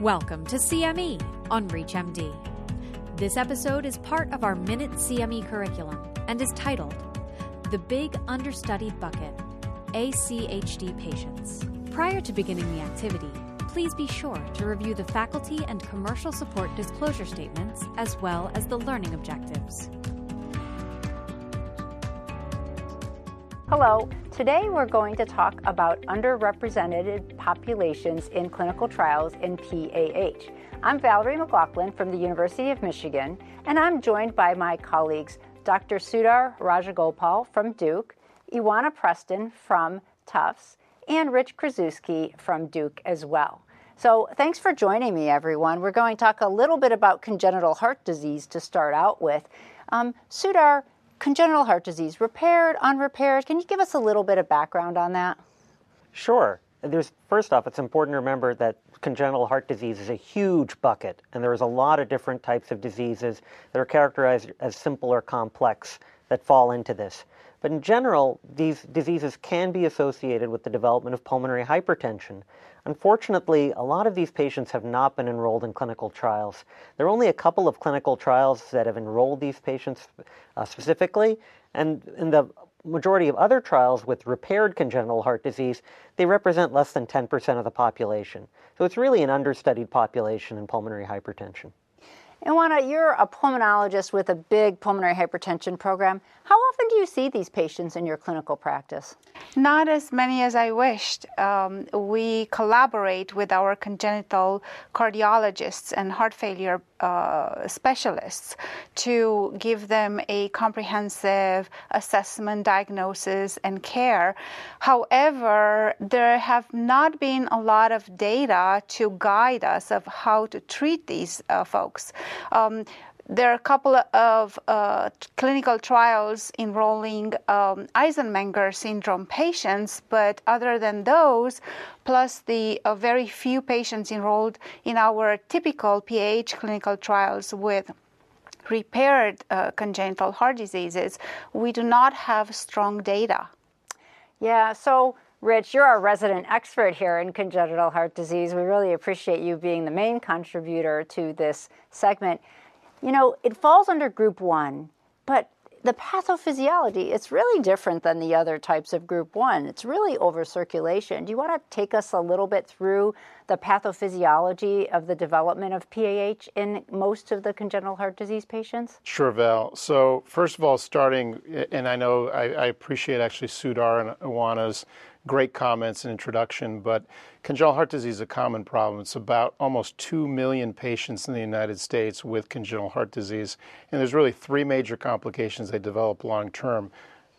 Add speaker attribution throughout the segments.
Speaker 1: Welcome to CME on ReachMD. This episode is part of our Minute CME curriculum and is titled The Big Understudied Bucket ACHD Patients. Prior to beginning the activity, please be sure to review the faculty and commercial support disclosure statements as well as the learning objectives.
Speaker 2: Hello. Today we're going to talk about underrepresented populations in clinical trials in PAH. I'm Valerie McLaughlin from the University of Michigan, and I'm joined by my colleagues Dr. Sudhar Rajagopal from Duke, Ioana Preston from Tufts, and Rich Krasuski from Duke as well. So, thanks for joining me, everyone. We're going to talk a little bit about congenital heart disease to start out with. Um, congenital heart disease, repaired, unrepaired. Can you give us a little bit of background on that?
Speaker 3: Sure. There's first off, it's important to remember that congenital heart disease is a huge bucket, and there's a lot of different types of diseases that are characterized as simple or complex that fall into this. But in general, these diseases can be associated with the development of pulmonary hypertension. Unfortunately, a lot of these patients have not been enrolled in clinical trials. There are only a couple of clinical trials that have enrolled these patients uh, specifically, and in the majority of other trials with repaired congenital heart disease, they represent less than 10% of the population. So it's really an understudied population in pulmonary hypertension.
Speaker 2: Ioana, you're a pulmonologist with a big pulmonary hypertension program. How often do you see these patients in your clinical practice?
Speaker 4: Not as many as I wished. Um, we collaborate with our congenital cardiologists and heart failure uh, specialists to give them a comprehensive assessment, diagnosis, and care. However, there have not been a lot of data to guide us of how to treat these uh, folks. Um, there are a couple of uh, clinical trials enrolling um, Eisenmenger syndrome patients, but other than those, plus the uh, very few patients enrolled in our typical PH clinical trials with repaired uh, congenital heart diseases, we do not have strong data.
Speaker 2: Yeah, so Rich, you're our resident expert here in congenital heart disease. We really appreciate you being the main contributor to this segment. You know, it falls under group one, but the pathophysiology, it's really different than the other types of group one. It's really over circulation. Do you want to take us a little bit through the pathophysiology of the development of PAH in most of the congenital heart disease patients?
Speaker 5: Sure, Val. So, first of all, starting, and I know I, I appreciate actually Sudar and Ioana's great comments and introduction, but congenital heart disease is a common problem. It's about almost 2 million patients in the United States with congenital heart disease, and there's really three major complications they develop long term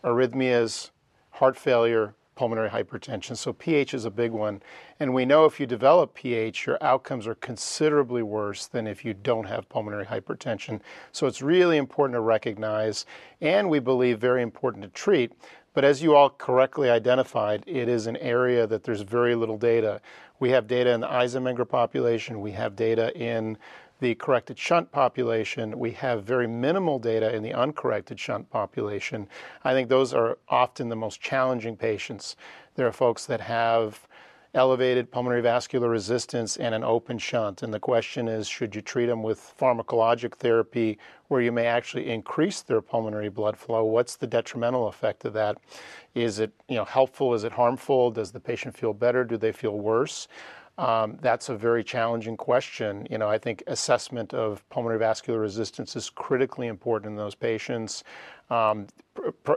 Speaker 5: arrhythmias, heart failure, pulmonary hypertension. So PH is a big one. And we know if you develop PH, your outcomes are considerably worse than if you don't have pulmonary hypertension. So it's really important to recognize, and we believe very important to treat. But as you all correctly identified, it is an area that there's very little data. We have data in the Eisenmenger population, we have data in the corrected shunt population. We have very minimal data in the uncorrected shunt population. I think those are often the most challenging patients. There are folks that have elevated pulmonary vascular resistance and an open shunt. And the question is should you treat them with pharmacologic therapy where you may actually increase their pulmonary blood flow? What's the detrimental effect of that? Is it you know, helpful? Is it harmful? Does the patient feel better? Do they feel worse? Um, that's a very challenging question. You know, I think assessment of pulmonary vascular resistance is critically important in those patients. Um, pr- pr-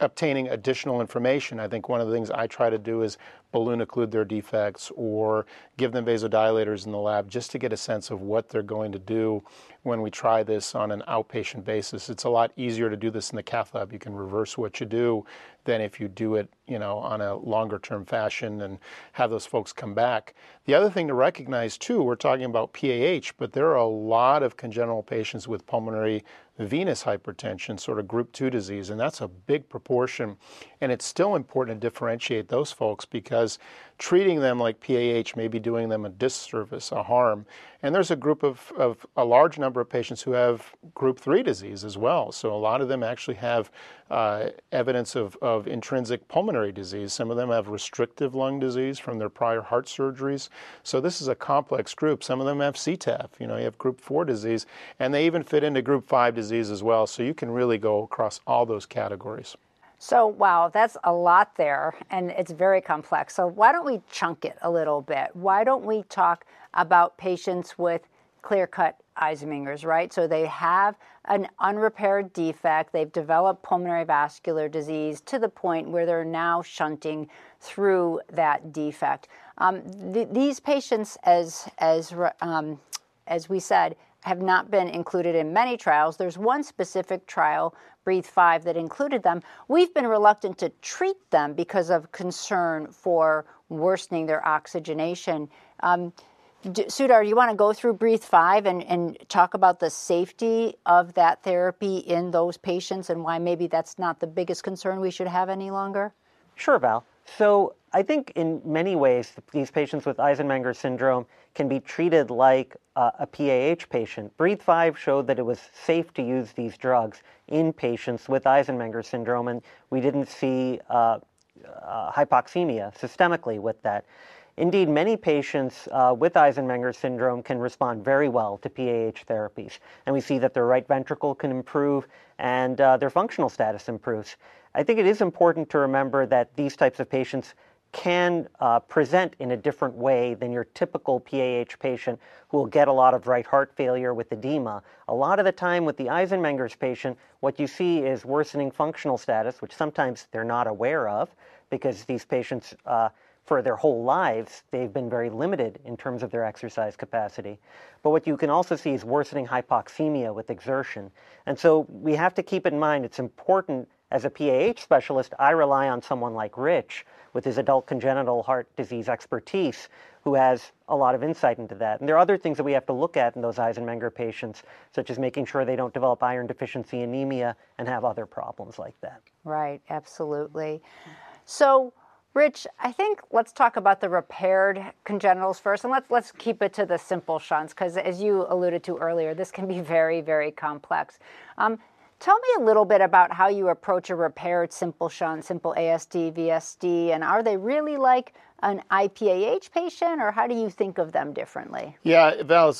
Speaker 5: obtaining additional information. I think one of the things I try to do is balloon occlude their defects or give them vasodilators in the lab just to get a sense of what they're going to do when we try this on an outpatient basis. It's a lot easier to do this in the cath lab. You can reverse what you do than if you do it, you know, on a longer term fashion and have those folks come back. The other thing to recognize too, we're talking about PAH, but there are a lot of congenital patients with pulmonary venous hypertension, sort of group 2 disease, and that's a big proportion. And it's still important to differentiate those folks because treating them like PAH may be doing them a disservice, a harm. And there's a group of, of a large number of patients who have group 3 disease as well. So a lot of them actually have uh, evidence of, of intrinsic pulmonary disease. Some of them have restrictive lung disease from their prior heart surgeries. So this is a complex group. Some of them have CTEPH, you know, you have group 4 disease, and they even fit into group 5 disease as well. So you can really go across all those categories.
Speaker 2: So, wow, that's a lot there, and it's very complex. So, why don't we chunk it a little bit? Why don't we talk about patients with clear cut Eisenmengers, right? So, they have an unrepaired defect, they've developed pulmonary vascular disease to the point where they're now shunting through that defect. Um, th- these patients, as, as, um, as we said, have not been included in many trials. There's one specific trial Breathe 5 that included them, we've been reluctant to treat them because of concern for worsening their oxygenation. Um, do you want to go through Breathe 5 and, and talk about the safety of that therapy in those patients and why maybe that's not the biggest concern we should have any longer?
Speaker 3: Sure, Val. So I think in many ways, these patients with Eisenmenger syndrome can be treated like uh, a PAH patient. Breathe 5 showed that it was safe to use these drugs in patients with Eisenmenger syndrome, and we didn't see uh, uh, hypoxemia systemically with that. Indeed, many patients uh, with Eisenmenger syndrome can respond very well to PAH therapies, and we see that their right ventricle can improve and uh, their functional status improves. I think it is important to remember that these types of patients can uh, present in a different way than your typical PAH patient who will get a lot of right heart failure with edema. A lot of the time with the Eisenmenger's patient, what you see is worsening functional status, which sometimes they're not aware of because these patients, uh, for their whole lives, they've been very limited in terms of their exercise capacity. But what you can also see is worsening hypoxemia with exertion. And so we have to keep in mind it's important as a PAH specialist, I rely on someone like Rich with his adult congenital heart disease expertise who has a lot of insight into that. And there are other things that we have to look at in those Eisenmenger patients, such as making sure they don't develop iron deficiency anemia and have other problems like that.
Speaker 2: Right, absolutely. So, Rich, I think let's talk about the repaired congenitals first, and let's let's keep it to the simple shunts because, as you alluded to earlier, this can be very, very complex. Um, Tell me a little bit about how you approach a repaired simple shunt, simple ASD, VSD, and are they really like an IPAH patient, or how do you think of them differently?
Speaker 5: Yeah, Val,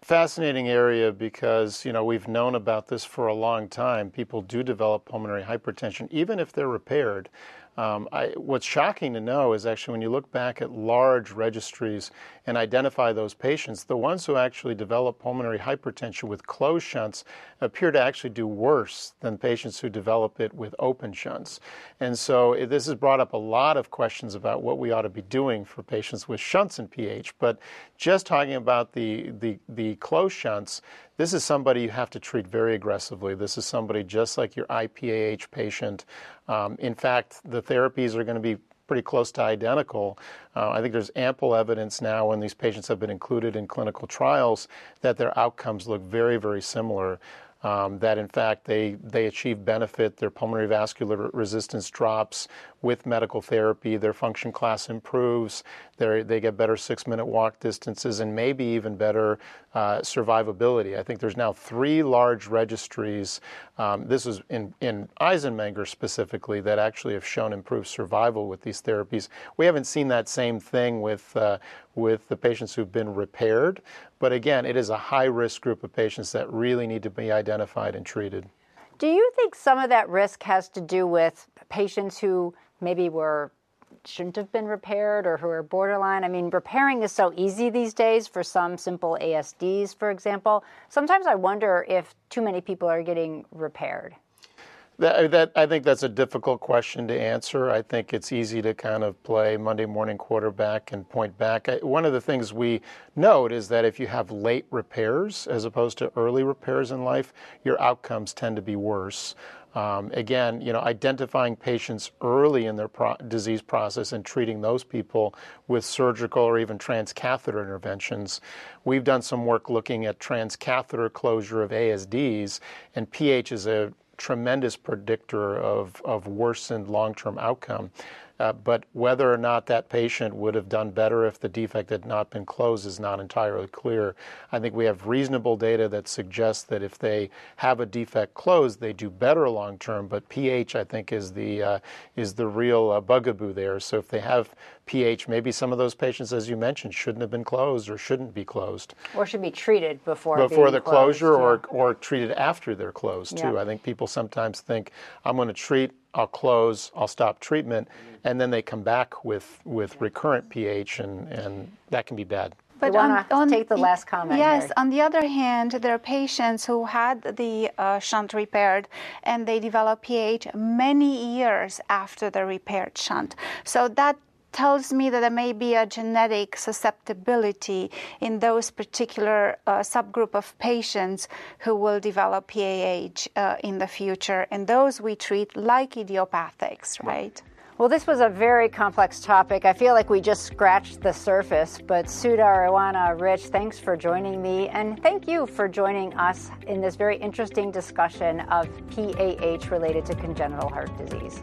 Speaker 5: fascinating area because you know we've known about this for a long time. People do develop pulmonary hypertension, even if they're repaired. Um, I, what's shocking to know is actually when you look back at large registries and identify those patients, the ones who actually develop pulmonary hypertension with closed shunts appear to actually do worse than patients who develop it with open shunts. And so it, this has brought up a lot of questions about what we ought to be doing for patients with shunts in PH. But just talking about the, the, the closed shunts, this is somebody you have to treat very aggressively. This is somebody just like your IPAH patient. Um, in fact, the therapies are going to be pretty close to identical. Uh, I think there's ample evidence now when these patients have been included in clinical trials that their outcomes look very, very similar um, that in fact they, they achieve benefit, their pulmonary vascular resistance drops with medical therapy, their function class improves, they get better six minute walk distances, and maybe even better uh, survivability. I think there's now three large registries, um, this is in, in Eisenmenger specifically, that actually have shown improved survival with these therapies. We haven't seen that same thing with, uh, with the patients who've been repaired, but again, it is a high risk group of patients that really need to be identified and treated.
Speaker 2: Do you think some of that risk has to do with patients who maybe were shouldn't have been repaired or who are borderline. I mean, repairing is so easy these days for some simple ASDs, for example. Sometimes I wonder if too many people are getting repaired.
Speaker 5: That, that, I think that's a difficult question to answer. I think it's easy to kind of play Monday morning quarterback and point back. One of the things we note is that if you have late repairs as opposed to early repairs in life, your outcomes tend to be worse. Um, again, you know, identifying patients early in their pro- disease process and treating those people with surgical or even transcatheter interventions. We've done some work looking at transcatheter closure of ASDs, and PH is a tremendous predictor of, of worsened long term outcome. Uh, but whether or not that patient would have done better if the defect had not been closed is not entirely clear. I think we have reasonable data that suggests that if they have a defect closed, they do better long term. But PH, I think, is the uh, is the real uh, bugaboo there. So if they have PH, maybe some of those patients, as you mentioned, shouldn't have been closed or shouldn't be closed.
Speaker 2: Or should be treated before
Speaker 5: before the
Speaker 2: closed,
Speaker 5: closure,
Speaker 2: yeah.
Speaker 5: or or treated after they're closed too.
Speaker 2: Yeah.
Speaker 5: I think people sometimes think I'm going to treat, I'll close, I'll stop treatment, and then they come back with with recurrent PH, and and that can be bad.
Speaker 2: You wanna take the last comment,
Speaker 4: Yes.
Speaker 2: Mary?
Speaker 4: On the other hand, there are patients who had the uh, shunt repaired and they develop PH many years after the repaired shunt. So that tells me that there may be a genetic susceptibility in those particular uh, subgroup of patients who will develop PAH uh, in the future, and those we treat like idiopathics, right?
Speaker 2: Well, this was a very complex topic. I feel like we just scratched the surface. But Sudar, Ioana, Rich, thanks for joining me. And thank you for joining us in this very interesting discussion of PAH related to congenital heart disease.